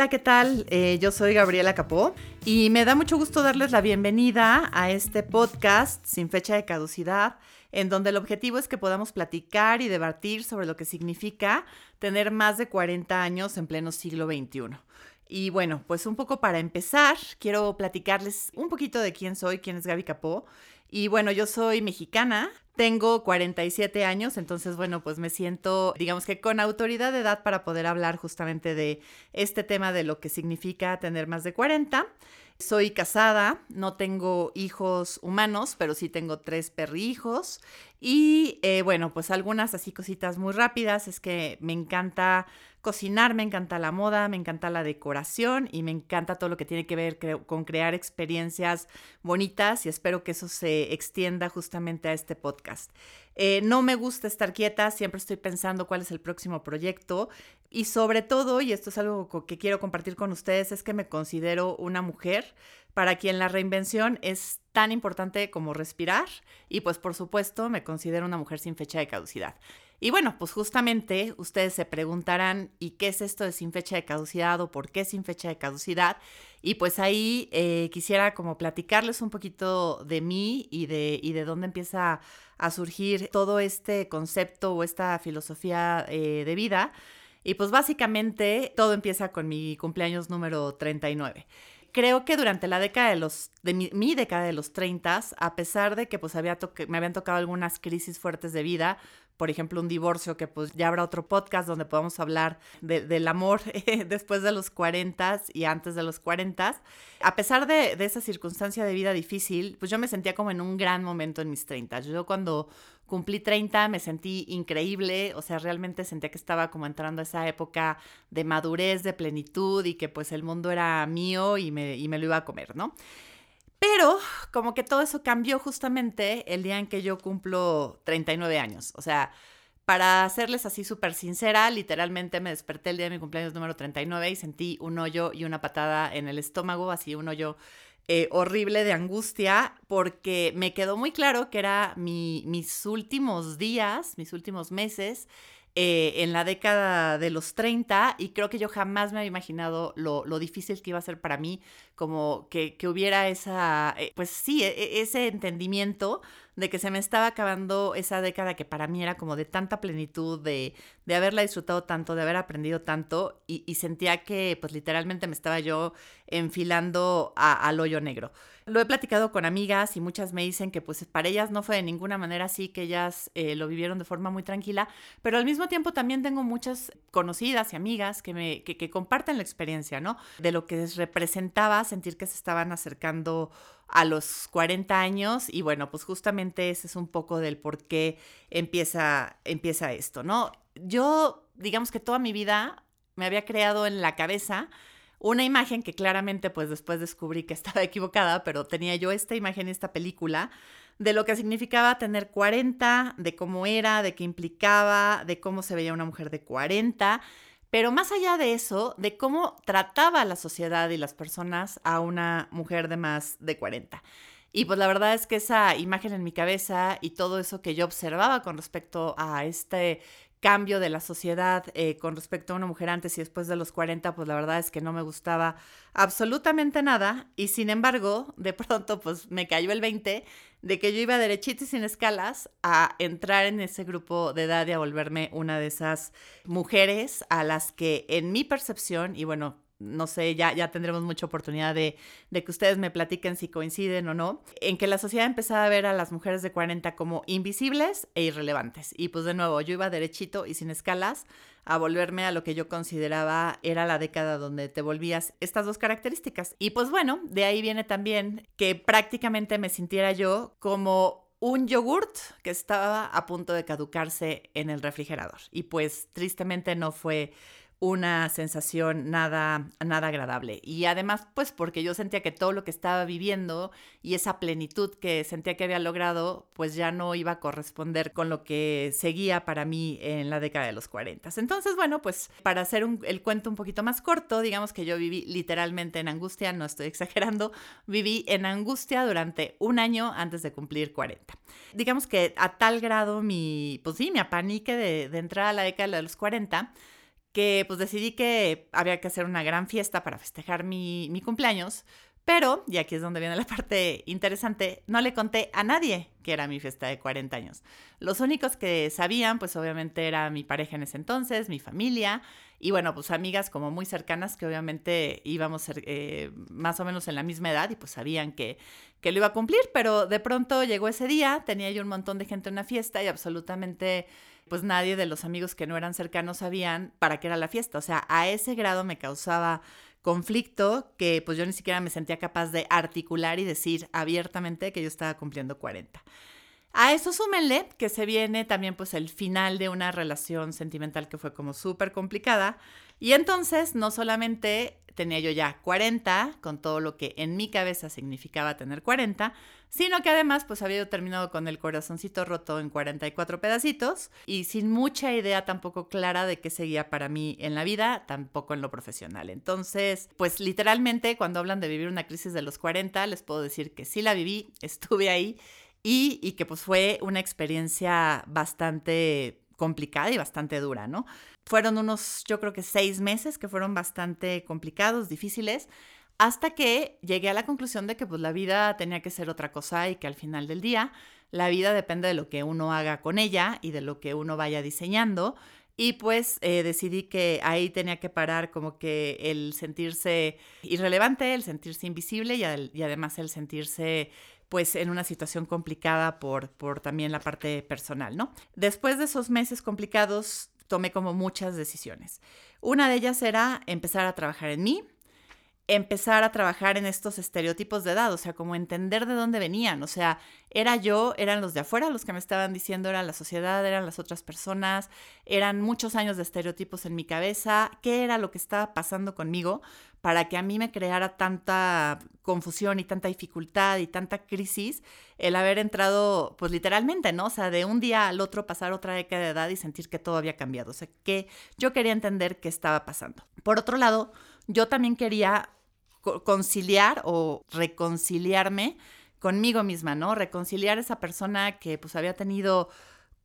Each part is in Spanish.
Hola, ¿qué tal? Eh, yo soy Gabriela Capó y me da mucho gusto darles la bienvenida a este podcast sin fecha de caducidad, en donde el objetivo es que podamos platicar y debatir sobre lo que significa tener más de 40 años en pleno siglo XXI. Y bueno, pues un poco para empezar, quiero platicarles un poquito de quién soy, quién es Gaby Capó. Y bueno, yo soy mexicana, tengo 47 años, entonces bueno, pues me siento, digamos que con autoridad de edad para poder hablar justamente de este tema de lo que significa tener más de 40. Soy casada, no tengo hijos humanos, pero sí tengo tres perrijos. Y eh, bueno, pues algunas así cositas muy rápidas es que me encanta cocinar, me encanta la moda, me encanta la decoración y me encanta todo lo que tiene que ver con crear experiencias bonitas y espero que eso se extienda justamente a este podcast. Eh, no me gusta estar quieta, siempre estoy pensando cuál es el próximo proyecto y sobre todo, y esto es algo que quiero compartir con ustedes, es que me considero una mujer para quien la reinvención es tan importante como respirar y pues por supuesto me considero una mujer sin fecha de caducidad. Y bueno, pues justamente ustedes se preguntarán, ¿y qué es esto de sin fecha de caducidad o por qué sin fecha de caducidad? Y pues ahí eh, quisiera como platicarles un poquito de mí y de, y de dónde empieza a surgir todo este concepto o esta filosofía eh, de vida. Y pues básicamente todo empieza con mi cumpleaños número 39 creo que durante la década de los, de mi, década de los 30, a pesar de que pues había me habían tocado algunas crisis fuertes de vida, por ejemplo, un divorcio, que pues ya habrá otro podcast donde podamos hablar del amor después de los 40 y antes de los 40. A pesar de, esa circunstancia de vida difícil, pues yo me sentía como en un gran momento en mis 30. Yo cuando cumplí 30 me sentí increíble, o sea, realmente sentía que estaba como entrando a esa época de madurez, de plenitud y que pues el mundo era mío y me, y me lo iba a comer, ¿no? Pero como que todo eso cambió justamente el día en que yo cumplo 39 años. O sea, para serles así súper sincera, literalmente me desperté el día de mi cumpleaños número 39 y sentí un hoyo y una patada en el estómago, así un hoyo eh, horrible de angustia, porque me quedó muy claro que era mis últimos días, mis últimos meses eh, en la década de los 30 y creo que yo jamás me había imaginado lo, lo difícil que iba a ser para mí, como que, que hubiera esa, eh, pues sí, e, e, ese entendimiento de que se me estaba acabando esa década que para mí era como de tanta plenitud, de, de haberla disfrutado tanto, de haber aprendido tanto y, y sentía que pues literalmente me estaba yo enfilando al hoyo negro. Lo he platicado con amigas y muchas me dicen que pues para ellas no fue de ninguna manera así, que ellas eh, lo vivieron de forma muy tranquila, pero al mismo tiempo también tengo muchas conocidas y amigas que me que, comparten la experiencia, ¿no? De lo que representaba sentir que se estaban acercando a los 40 años y bueno, pues justamente ese es un poco del por qué empieza, empieza esto, ¿no? Yo, digamos que toda mi vida me había creado en la cabeza una imagen que claramente pues después descubrí que estaba equivocada, pero tenía yo esta imagen esta película de lo que significaba tener 40, de cómo era, de qué implicaba, de cómo se veía una mujer de 40, pero más allá de eso, de cómo trataba la sociedad y las personas a una mujer de más de 40. Y pues la verdad es que esa imagen en mi cabeza y todo eso que yo observaba con respecto a este cambio de la sociedad eh, con respecto a una mujer antes y después de los 40, pues la verdad es que no me gustaba absolutamente nada. Y sin embargo, de pronto, pues me cayó el 20 de que yo iba derechito y sin escalas a entrar en ese grupo de edad y a volverme una de esas mujeres a las que en mi percepción, y bueno, no sé, ya, ya tendremos mucha oportunidad de, de, que ustedes me platiquen si coinciden o no, en que la sociedad empezaba a ver a las mujeres de 40 como invisibles e irrelevantes. Y pues de nuevo, yo iba derechito y sin escalas a volverme a lo que yo consideraba era la década donde te volvías estas dos características. Y pues bueno, de ahí viene también que prácticamente me sintiera yo como un yogurt que estaba a punto de caducarse en el refrigerador. Y pues tristemente no fue una sensación nada, nada agradable. Y además, pues porque yo sentía que todo lo que estaba viviendo y esa plenitud que sentía que había logrado, pues ya no iba a corresponder con lo que seguía para mí en la década de los 40. Entonces, bueno, pues para hacer el cuento un poquito más corto, digamos que yo viví literalmente en angustia, no estoy exagerando, viví en angustia durante un año antes de cumplir 40. Digamos que a tal grado mi, pues sí, mi apanique de, de entrar a la década de los 40, que pues decidí que había que hacer una gran fiesta para festejar mi, mi cumpleaños, pero, y aquí es donde viene la parte interesante, no le conté a nadie que era mi fiesta de 40 años. Los únicos que sabían, pues obviamente era mi pareja en ese entonces, mi familia y bueno, pues amigas como muy cercanas que obviamente íbamos eh, más o menos en la misma edad y pues sabían que, que lo iba a cumplir, pero de pronto llegó ese día, tenía yo un montón de gente en una fiesta y absolutamente pues nadie de los amigos que no eran cercanos sabían para qué era la fiesta. O sea, a ese grado me causaba conflicto que pues yo ni siquiera me sentía capaz de articular y decir abiertamente que yo estaba cumpliendo 40. A eso súmenle que se viene también pues el final de una relación sentimental que fue como súper complicada y entonces no solamente tenía yo ya 40 con todo lo que en mi cabeza significaba tener 40, sino que además pues había terminado con el corazoncito roto en 44 pedacitos y sin mucha idea tampoco clara de qué seguía para mí en la vida, tampoco en lo profesional. Entonces, pues literalmente cuando hablan de vivir una crisis de los 40, les puedo decir que sí la viví, estuve ahí y, que pues fue una experiencia bastante complicada y bastante dura, ¿no? Fueron unos, yo creo que seis meses que fueron bastante complicados, difíciles, hasta que llegué a la conclusión de que pues la vida tenía que ser otra cosa y que al final del día la vida depende de lo que uno haga con ella y de lo que uno vaya diseñando. Y pues eh, decidí que ahí tenía que parar como que el sentirse irrelevante, el sentirse invisible y, y además el sentirse pues en una situación complicada por, por también la parte personal, ¿no? Después de esos meses complicados, tomé como muchas decisiones. Una de ellas era empezar a trabajar en mí, empezar a trabajar en estos estereotipos de edad, o sea, como entender de dónde venían, o sea, era yo, eran los de afuera los que me estaban diciendo, era la sociedad, eran las otras personas, eran muchos años de estereotipos en mi cabeza, qué era lo que estaba pasando conmigo para que a mí me creara tanta confusión y tanta dificultad y tanta crisis el haber entrado, pues literalmente, ¿no? O sea, de un día al otro pasar otra década de edad y sentir que todo había cambiado, o sea, que yo quería entender qué estaba pasando. Por otro lado, yo también quería conciliar o reconciliarme conmigo misma, ¿no? Reconciliar esa persona que pues había tenido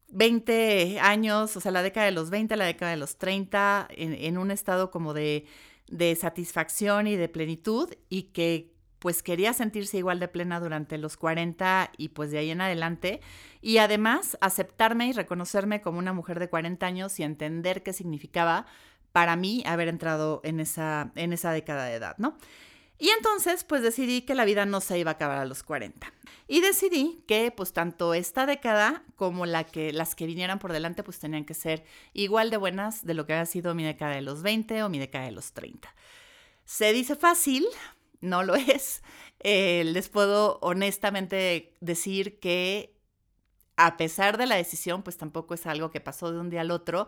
20 años, o sea, la década de los 20, la década de los 30, en, un estado como de, de satisfacción y de plenitud y que pues quería sentirse igual de plena durante los 40 y pues de ahí en adelante. Y además aceptarme y reconocerme como una mujer de 40 años y entender qué significaba para mí haber entrado en esa, en esa década de edad, ¿no? Y entonces, pues decidí que la vida no se iba a acabar a los 40. Y decidí que, pues, tanto esta década como las que vinieran por delante, pues tenían que ser igual de buenas de lo que había sido mi década de los 20 o mi década de los 30. Se dice fácil, no lo es. Eh, les puedo honestamente decir que, a pesar de la decisión, pues tampoco es algo que pasó de un día al otro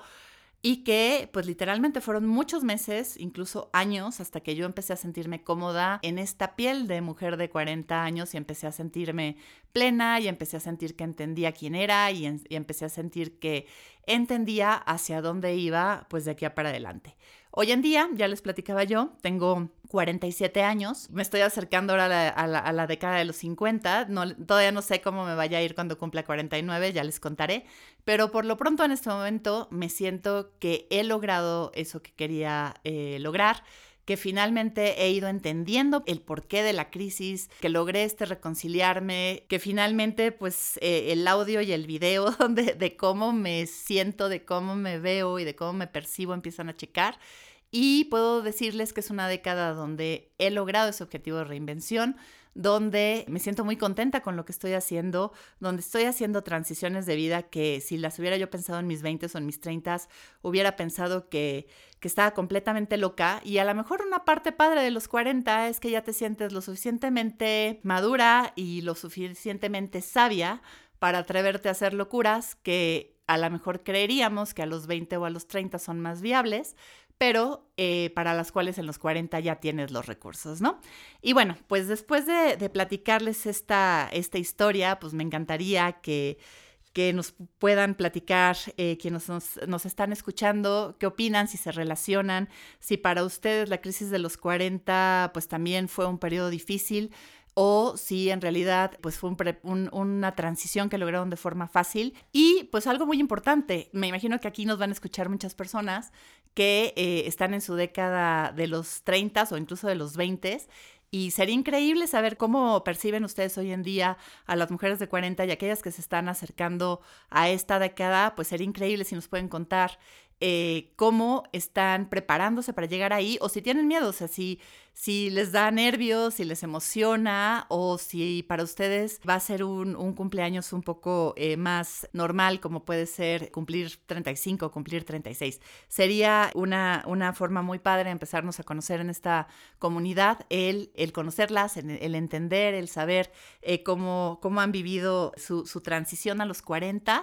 y que pues literalmente fueron muchos meses, incluso años, hasta que yo empecé a sentirme cómoda en esta piel de mujer de 40 años y empecé a sentirme plena y empecé a sentir que entendía quién era y, y empecé a sentir que entendía hacia dónde iba pues de aquí a para adelante. Hoy en día, ya les platicaba yo, tengo 47 años, me estoy acercando ahora a la, década de los 50, no, todavía no sé cómo me vaya a ir cuando cumpla 49, ya les contaré, pero por lo pronto en este momento me siento que he logrado eso que quería eh, lograr que finalmente he ido entendiendo el porqué de la crisis, que logré este reconciliarme, que finalmente pues eh, el audio y el video de, de cómo me siento, de cómo me veo y de cómo me percibo empiezan a checar. Y puedo decirles que es una década donde he logrado ese objetivo de reinvención, donde me siento muy contenta con lo que estoy haciendo, donde estoy haciendo transiciones de vida que si las hubiera yo pensado en mis 20 o en mis 30, hubiera pensado que, que estaba completamente loca. Y a lo mejor una parte padre de los 40 es que ya te sientes lo suficientemente madura y lo suficientemente sabia para atreverte a hacer locuras que a lo mejor creeríamos que a los 20 o a los 30 son más viables, pero eh, para las cuales en los 40 ya tienes los recursos, ¿no? Y bueno, pues después de, platicarles esta, esta historia, pues me encantaría que, que nos puedan platicar eh, quienes nos, nos, están escuchando, qué opinan, si se relacionan, si para ustedes la crisis de los 40 pues también fue un periodo difícil o si en realidad pues fue una transición que lograron de forma fácil. Y pues algo muy importante, me imagino que aquí nos van a escuchar muchas personas que eh, están en su década de los 30 o incluso de los 20 y sería increíble saber cómo perciben ustedes hoy en día a las mujeres de 40 y aquellas que se están acercando a esta década, pues sería increíble si nos pueden contar eh, cómo están preparándose para llegar ahí o si tienen miedo, o sea, si, si les da nervios, si les emociona o si para ustedes va a ser un, cumpleaños un poco eh, más normal, como puede ser cumplir 35 o cumplir 36. Sería una, una forma muy padre de empezarnos a conocer en esta comunidad, el, el conocerlas, el, entender, el saber eh, cómo, cómo han vivido su, su transición a los 40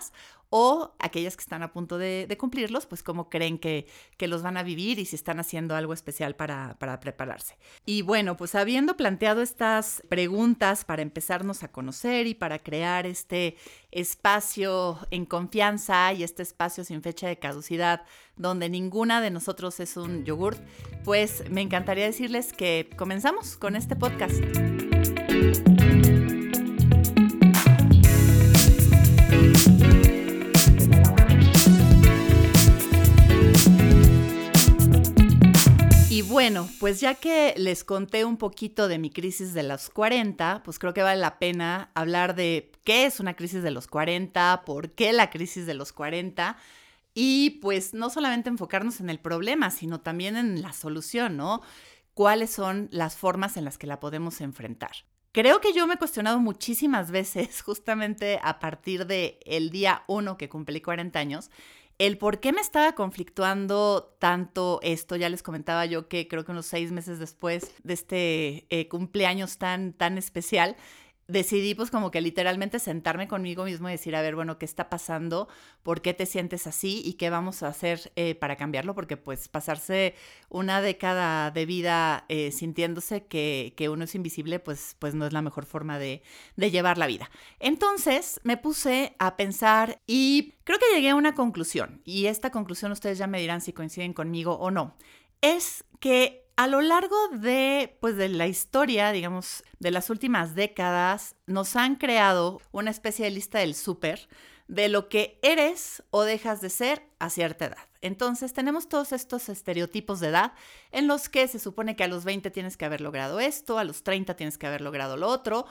o aquellas que están a punto de, cumplirlos, pues cómo creen que, los van a vivir y si están haciendo algo especial para, para prepararse. Y bueno, pues habiendo planteado estas preguntas para empezarnos a conocer y para crear este espacio en confianza y este espacio sin fecha de caducidad donde ninguna de nosotros es un yogurt, pues me encantaría decirles que comenzamos con este podcast. Bueno, pues ya que les conté un poquito de mi crisis de los 40, pues creo que vale la pena hablar de qué es una crisis de los 40, por qué la crisis de los 40 y pues no solamente enfocarnos en el problema, sino también en la solución, ¿no? ¿Cuáles son las formas en las que la podemos enfrentar? Creo que yo me he cuestionado muchísimas veces, justamente a partir del el día 1 que cumplí 40 años, el por qué me estaba conflictuando tanto esto, ya les comentaba yo que creo que unos seis meses después de este eh, cumpleaños tan, tan especial, decidí pues como que literalmente sentarme conmigo mismo y decir, a ver, bueno, ¿qué está pasando? ¿Por qué te sientes así? ¿Y qué vamos a hacer eh, para cambiarlo? Porque pues pasarse una década de vida eh, sintiéndose que, que, uno es invisible, pues, pues no es la mejor forma de, de llevar la vida. Entonces me puse a pensar y creo que llegué a una conclusión. Y esta conclusión ustedes ya me dirán si coinciden conmigo o no. Es que a lo largo de, pues, de la historia, digamos, de las últimas décadas, nos han creado una especie de lista del súper de lo que eres o dejas de ser a cierta edad. Entonces tenemos todos estos estereotipos de edad en los que se supone que a los 20 tienes que haber logrado esto, a los 30 tienes que haber logrado lo otro,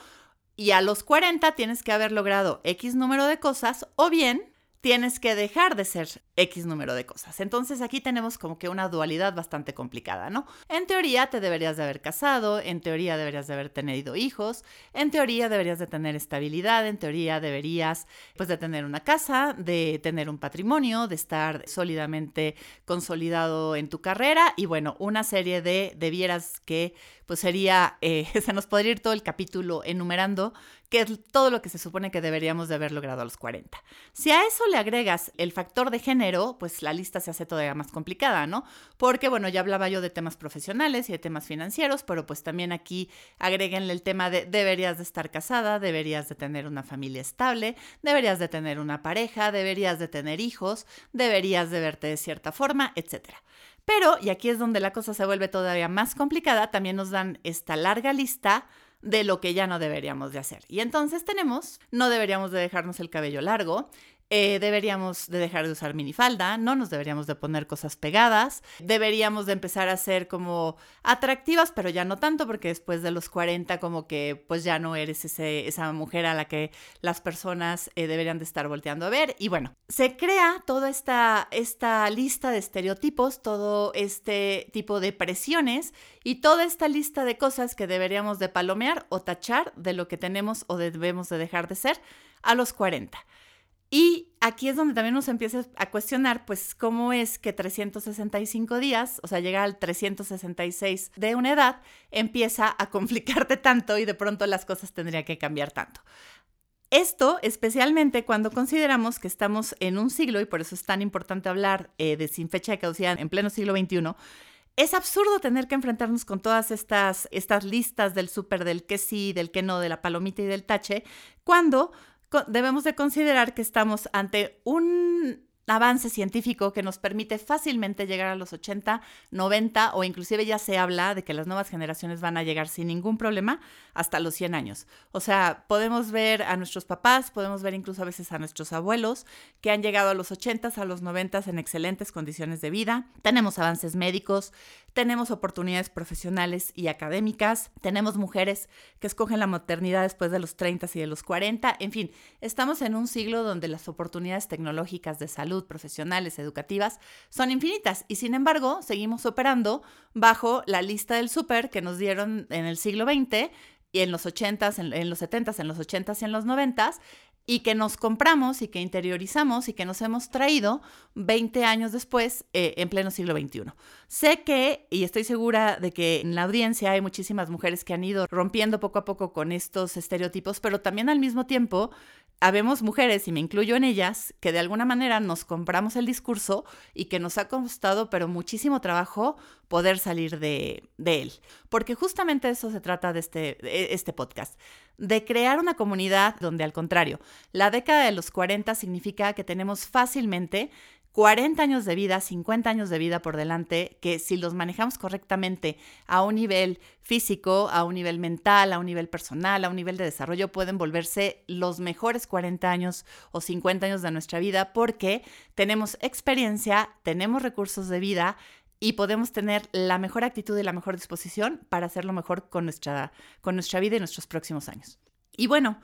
y a los 40 tienes que haber logrado X número de cosas, o bien tienes que dejar de ser X número de cosas. Entonces aquí tenemos como que una dualidad bastante complicada, ¿no? En teoría te deberías de haber casado, en teoría deberías de haber tenido hijos, en teoría deberías de tener estabilidad, en teoría deberías pues de tener una casa, de tener un patrimonio, de estar sólidamente consolidado en tu carrera y bueno, una serie de debieras que pues sería, eh, se nos podría ir todo el capítulo enumerando que es todo lo que se supone que deberíamos de haber logrado a los 40. Si a eso le agregas el factor de género, pues la lista se hace todavía más complicada, ¿no? Porque, bueno, ya hablaba yo de temas profesionales y de temas financieros, pero pues también aquí agréguenle el tema de deberías de estar casada, deberías de tener una familia estable, deberías de tener una pareja, deberías de tener hijos, deberías de verte de cierta forma, etcétera. Pero, y aquí es donde la cosa se vuelve todavía más complicada, también nos dan esta larga lista de lo que ya no deberíamos de hacer. Y entonces tenemos, no deberíamos de dejarnos el cabello largo, eh, deberíamos de dejar de usar minifalda, no nos deberíamos de poner cosas pegadas, deberíamos de empezar a ser como atractivas, pero ya no tanto porque después de los 40 como que pues ya no eres ese, esa mujer a la que las personas eh, deberían de estar volteando a ver. Y bueno, se crea toda esta, esta lista de estereotipos, todo este tipo de presiones y toda esta lista de cosas que deberíamos de palomear o tachar de lo que tenemos o debemos de dejar de ser a los 40. Y aquí es donde también nos empieza a cuestionar, pues, cómo es que 365 días, o sea, llegar al 366 de una edad, empieza a complicarte tanto y de pronto las cosas tendrían que cambiar tanto. Esto especialmente cuando consideramos que estamos en un siglo, y por eso es tan importante hablar eh, de sin fecha de caducidad en pleno siglo XXI, es absurdo tener que enfrentarnos con todas estas, estas listas del súper, del que sí, del que no, de la palomita y del tache, cuando debemos de considerar que estamos ante un avance científico que nos permite fácilmente llegar a los 80, 90 o inclusive ya se habla de que las nuevas generaciones van a llegar sin ningún problema hasta los 100 años. O sea, podemos ver a nuestros papás, podemos ver incluso a veces a nuestros abuelos que han llegado a los 80, a los 90 en excelentes condiciones de vida. Tenemos avances médicos, tenemos oportunidades profesionales y académicas, tenemos mujeres que escogen la maternidad después de los 30 y de los 40, en fin, estamos en un siglo donde las oportunidades tecnológicas de salud, profesionales, educativas, son infinitas y sin embargo seguimos operando bajo la lista del súper que nos dieron en el siglo XX y en los 80s, en, los 70s, en los 80s y en los 90s, y que nos compramos y que interiorizamos y que nos hemos traído 20 años después eh, en pleno siglo XXI. Sé que, y estoy segura de que en la audiencia hay muchísimas mujeres que han ido rompiendo poco a poco con estos estereotipos, pero también al mismo tiempo habemos mujeres, y me incluyo en ellas, que de alguna manera nos compramos el discurso y que nos ha costado, pero muchísimo trabajo, poder salir de, él. Porque justamente eso se trata de este, de este podcast, de crear una comunidad donde al contrario, la década de los 40 significa que tenemos fácilmente 40 años de vida, 50 años de vida por delante, que si los manejamos correctamente a un nivel físico, a un nivel mental, a un nivel personal, a un nivel de desarrollo, pueden volverse los mejores 40 años o 50 años de nuestra vida porque tenemos experiencia, tenemos recursos de vida y podemos tener la mejor actitud y la mejor disposición para hacerlo mejor con nuestra, con nuestra vida y nuestros próximos años. Y bueno,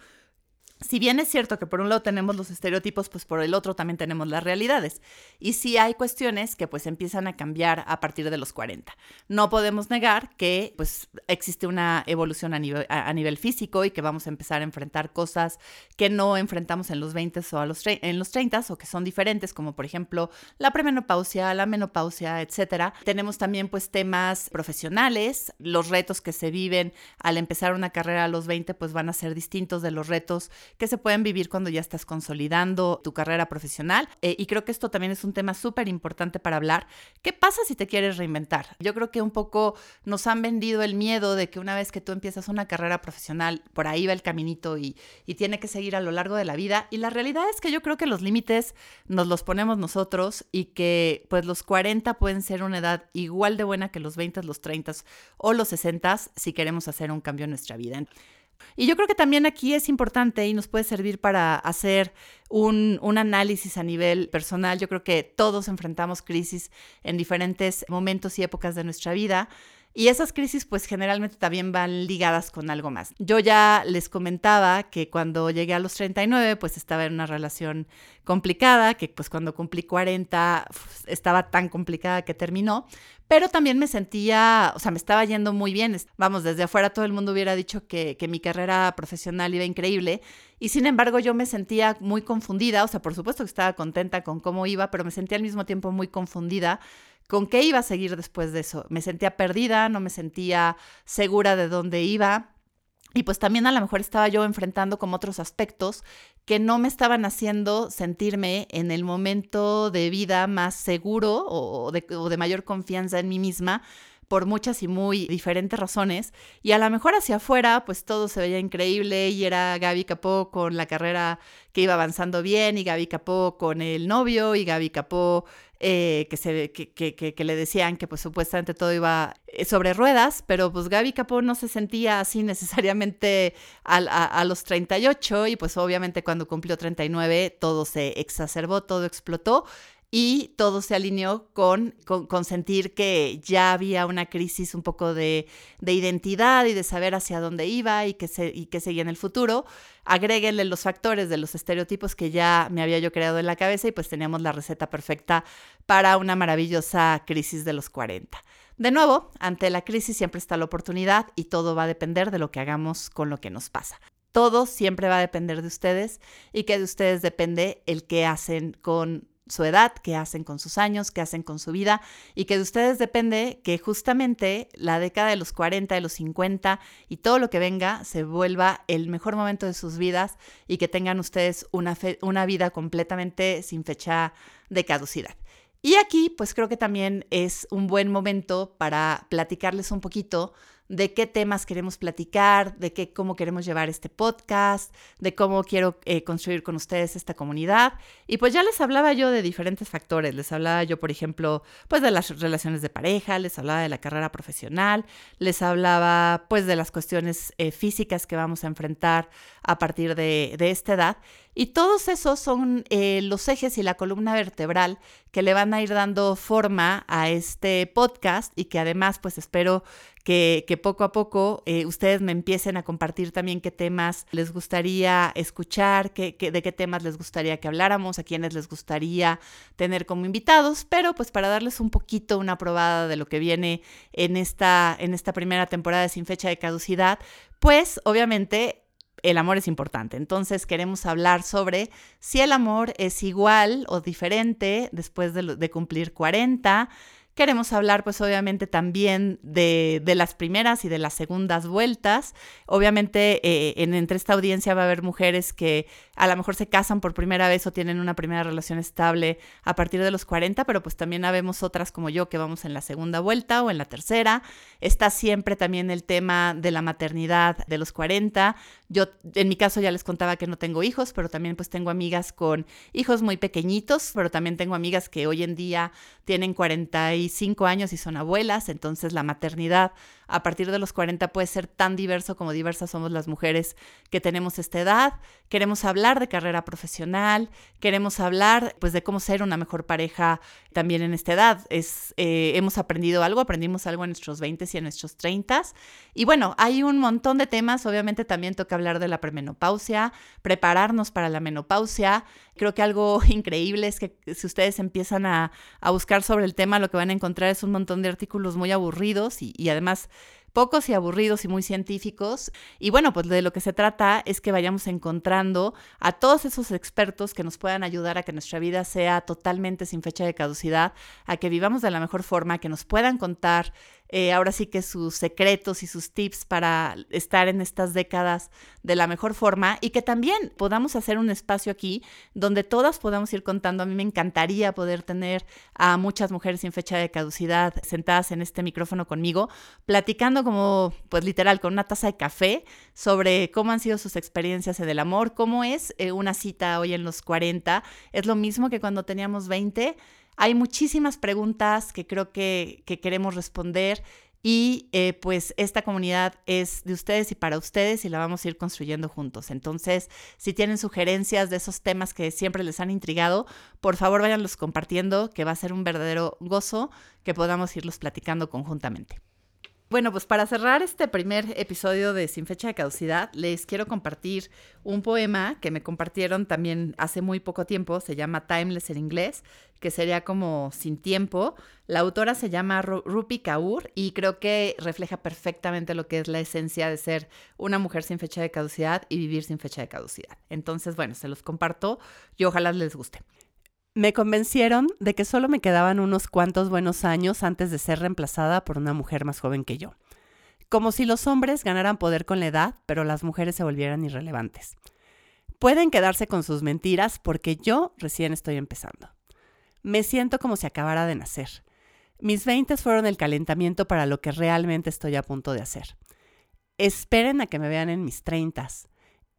si bien es cierto que por un lado tenemos los estereotipos, pues por el otro también tenemos las realidades. Y sí hay cuestiones que pues empiezan a cambiar a partir de los 40. No podemos negar que pues existe una evolución a nivel, físico y que vamos a empezar a enfrentar cosas que no enfrentamos en los 20 o a los en los 30 o que son diferentes, como por ejemplo la premenopausia, la menopausia, etcétera. Tenemos también pues temas profesionales, los retos que se viven al empezar una carrera a los 20 pues van a ser distintos de los retos que se pueden vivir cuando ya estás consolidando tu carrera profesional. Eh, y creo que esto también es un tema súper importante para hablar. ¿Qué pasa si te quieres reinventar? Yo creo que un poco nos han vendido el miedo de que una vez que tú empiezas una carrera profesional, por ahí va el caminito y, y tiene que seguir a lo largo de la vida. Y la realidad es que yo creo que los límites nos los ponemos nosotros y que pues los 40 pueden ser una edad igual de buena que los 20, los 30 o los 60 si queremos hacer un cambio en nuestra vida. Y yo creo que también aquí es importante y nos puede servir para hacer un, un, análisis a nivel personal. Yo creo que todos enfrentamos crisis en diferentes momentos y épocas de nuestra vida. Y esas crisis pues generalmente también van ligadas con algo más. Yo ya les comentaba que cuando llegué a los 39 pues estaba en una relación complicada, que pues cuando cumplí 40 estaba tan complicada que terminó, pero también me sentía, o sea, me estaba yendo muy bien. Vamos, desde afuera todo el mundo hubiera dicho que, que mi carrera profesional iba increíble y sin embargo yo me sentía muy confundida, o sea, por supuesto que estaba contenta con cómo iba, pero me sentía al mismo tiempo muy confundida con qué iba a seguir después de eso. Me sentía perdida, no me sentía segura de dónde iba. Y pues también a lo mejor estaba yo enfrentando como otros aspectos que no me estaban haciendo sentirme en el momento de vida más seguro o de, o de mayor confianza en mí misma por muchas y muy diferentes razones. Y a lo mejor hacia afuera, pues todo se veía increíble y era Gaby Capó con la carrera que iba avanzando bien y Gaby Capó con el novio y Gaby Capó eh, que, se, que, que, que, le decían que pues supuestamente todo iba eh, sobre ruedas, pero pues Gaby Capó no se sentía así necesariamente a, a, a, los 38 y pues obviamente cuando cumplió 39 todo se exacerbó, todo explotó y todo se alineó con, con, sentir que ya había una crisis un poco de, de, identidad y de saber hacia dónde iba y que, se, y que seguía en el futuro. Agréguenle los factores de los estereotipos que ya me había yo creado en la cabeza y pues teníamos la receta perfecta para una maravillosa crisis de los 40. De nuevo, ante la crisis siempre está la oportunidad y todo va a depender de lo que hagamos con lo que nos pasa. Todo siempre va a depender de ustedes y que de ustedes depende el que hacen con su edad, qué hacen con sus años, qué hacen con su vida y que de ustedes depende que justamente la década de los 40, de los 50 y todo lo que venga se vuelva el mejor momento de sus vidas y que tengan ustedes una, una vida completamente sin fecha de caducidad. Y aquí pues creo que también es un buen momento para platicarles un poquito de qué temas queremos platicar, de qué, cómo queremos llevar este podcast, de cómo quiero eh, construir con ustedes esta comunidad. Y pues ya les hablaba yo de diferentes factores. Les hablaba yo, por ejemplo, pues de las relaciones de pareja, les hablaba de la carrera profesional, les hablaba pues de las cuestiones eh, físicas que vamos a enfrentar a partir de, de esta edad. Y todos esos son eh, los ejes y la columna vertebral que le van a ir dando forma a este podcast y que además pues espero que, poco a poco eh, ustedes me empiecen a compartir también qué temas les gustaría escuchar, qué, de qué temas les gustaría que habláramos, a quienes les gustaría tener como invitados, pero pues para darles un poquito una probada de lo que viene en esta, en esta primera temporada Sin Fecha de Caducidad, pues obviamente el amor es importante. Entonces queremos hablar sobre si el amor es igual o diferente después de, de cumplir 40 Queremos hablar pues obviamente también de, las primeras y de las segundas vueltas. Obviamente eh, en, entre esta audiencia va a haber mujeres que a lo mejor se casan por primera vez o tienen una primera relación estable a partir de los 40, pero pues también habemos otras como yo que vamos en la segunda vuelta o en la tercera. Está siempre también el tema de la maternidad de los 40. Yo en mi caso ya les contaba que no tengo hijos, pero también pues tengo amigas con hijos muy pequeñitos, pero también tengo amigas que hoy en día tienen 45 años y son abuelas, entonces la maternidad a partir de los 40 puede ser tan diverso como diversas somos las mujeres que tenemos esta edad. Queremos hablar de carrera profesional, queremos hablar pues de cómo ser una mejor pareja también en esta edad. Es, eh, hemos aprendido algo, aprendimos algo en nuestros 20 y en nuestros 30 y bueno, hay un montón de temas, obviamente también toca hablar de la premenopausia, prepararnos para la menopausia. Creo que algo increíble es que si ustedes empiezan a, buscar sobre el tema, lo que van a encontrar es un montón de artículos muy aburridos y además pocos y aburridos y muy científicos. Y bueno, pues de lo que se trata es que vayamos encontrando a todos esos expertos que nos puedan ayudar a que nuestra vida sea totalmente sin fecha de caducidad, a que vivamos de la mejor forma, que nos puedan contar eh, ahora sí que sus secretos y sus tips para estar en estas décadas de la mejor forma y que también podamos hacer un espacio aquí donde todas podamos ir contando. A mí me encantaría poder tener a muchas mujeres sin fecha de caducidad sentadas en este micrófono conmigo, platicando como, pues literal, con una taza de café sobre cómo han sido sus experiencias en el amor, cómo es eh, una cita hoy en los 40. Es lo mismo que cuando teníamos 20 hay muchísimas preguntas que creo que, queremos responder y eh, pues esta comunidad es de ustedes y para ustedes y la vamos a ir construyendo juntos. Entonces, si tienen sugerencias de esos temas que siempre les han intrigado, por favor váyanlos compartiendo, que va a ser un verdadero gozo que podamos irlos platicando conjuntamente. Bueno, pues para cerrar este primer episodio de Sin Fecha de Caducidad, les quiero compartir un poema que me compartieron también hace muy poco tiempo, se llama Timeless en inglés, que sería como Sin Tiempo. La autora se llama Rupi Kaur y creo que refleja perfectamente lo que es la esencia de ser una mujer sin fecha de caducidad y vivir sin fecha de caducidad. Entonces, bueno, se los comparto y ojalá les guste. Me convencieron de que solo me quedaban unos cuantos buenos años antes de ser reemplazada por una mujer más joven que yo. Como si los hombres ganaran poder con la edad, pero las mujeres se volvieran irrelevantes. Pueden quedarse con sus mentiras porque yo recién estoy empezando. Me siento como si acabara de nacer. Mis veintes fueron el calentamiento para lo que realmente estoy a punto de hacer. Esperen a que me vean en mis treintas.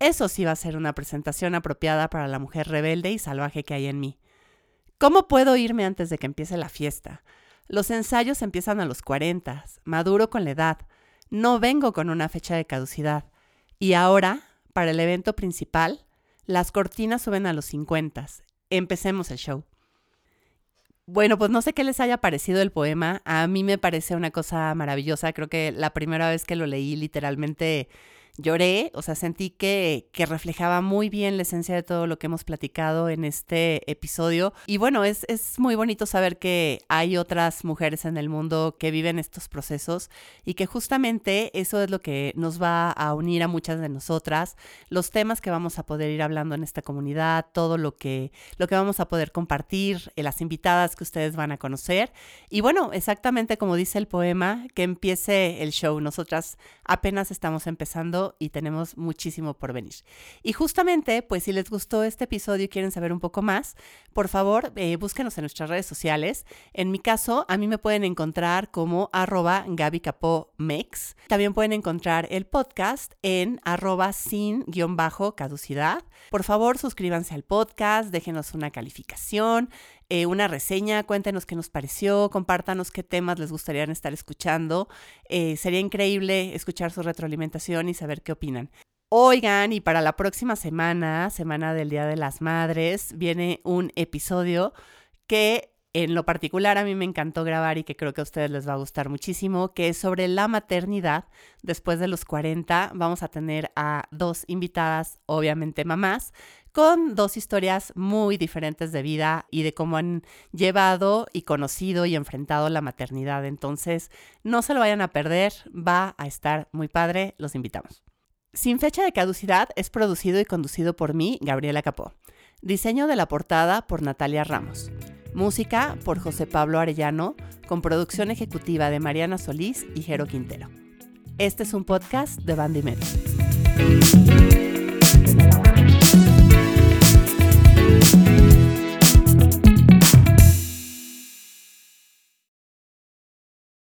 Eso sí va a ser una presentación apropiada para la mujer rebelde y salvaje que hay en mí. ¿Cómo puedo irme antes de que empiece la fiesta? Los ensayos empiezan a los 40, maduro con la edad. No vengo con una fecha de caducidad. Y ahora, para el evento principal, las cortinas suben a los 50. Empecemos el show. Bueno, pues no sé qué les haya parecido el poema. A mí me parece una cosa maravillosa. Creo que la primera vez que lo leí literalmente lloré, o sea, sentí que, que, reflejaba muy bien la esencia de todo lo que hemos platicado en este episodio. Y bueno, es, es muy bonito saber que hay otras mujeres en el mundo que viven estos procesos y que justamente eso es lo que nos va a unir a muchas de nosotras, los temas que vamos a poder ir hablando en esta comunidad, todo lo que, lo que vamos a poder compartir, eh, las invitadas que ustedes van a conocer. Y bueno, exactamente como dice el poema, que empiece el show. Nosotras apenas estamos empezando y tenemos muchísimo por venir. Y justamente, pues si les gustó este episodio y quieren saber un poco más, por favor, eh, búsquenos en nuestras redes sociales. En mi caso, a mí me pueden encontrar como arroba gabicapomex. También pueden encontrar el podcast en arroba sin-caducidad. Por favor, suscríbanse al podcast, déjenos una calificación, eh, una reseña, cuéntenos qué nos pareció, compártanos qué temas les gustaría estar escuchando. Eh, sería increíble escuchar su retroalimentación y saber qué opinan. Oigan, y para la próxima semana, semana del Día de las Madres, viene un episodio que en lo particular a mí me encantó grabar y que creo que a ustedes les va a gustar muchísimo, que es sobre la maternidad. Después de los 40 vamos a tener a dos invitadas, obviamente mamás, con dos historias muy diferentes de vida y de cómo han llevado y conocido y enfrentado la maternidad. Entonces, no se lo vayan a perder, va a estar muy padre, los invitamos. Sin fecha de caducidad es producido y conducido por mí, Gabriela Capó. Diseño de la portada por Natalia Ramos. Música por José Pablo Arellano, con producción ejecutiva de Mariana Solís y Jero Quintero. Este es un podcast de Bandimeros.